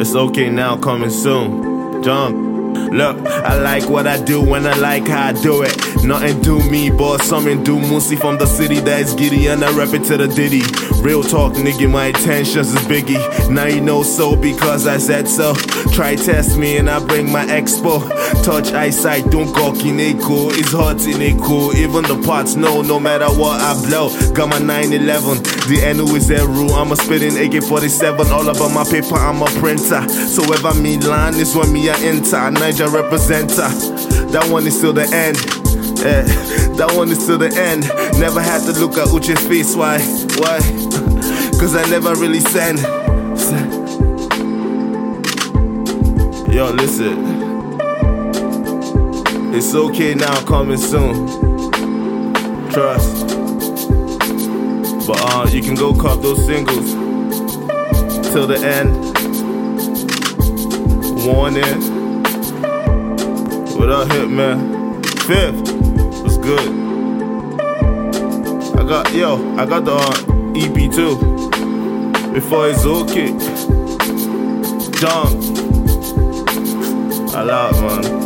It's okay now, coming soon. Jump. Look, I like what I do when I like how I do it. Nothing do me, but something do Moosey from the city that is giddy and I rap it to the ditty. Real talk, nigga, my intentions is biggie. Now you know so because I said so. Try test me and I bring my expo. Touch eyesight, don't cock in echo. It's hot in it cool. Even the parts know no matter what I blow. Got my 911, the N is zero. I'm a spitting AK 47. All about my paper, I'm a printer. So mean line, is when me I enter. Niger representer. That one is till the end. Eh, that one is till the end. Never had to look at Uche's face. Why? Why? Cause I never really send. Yo, listen. It's okay now, coming soon. Trust. But uh, you can go cop those singles till the end. Warning. What up, Hitman? Fifth. What's good? I got yo, I got the uh, EP too. Before it's okay. Jump. I love man.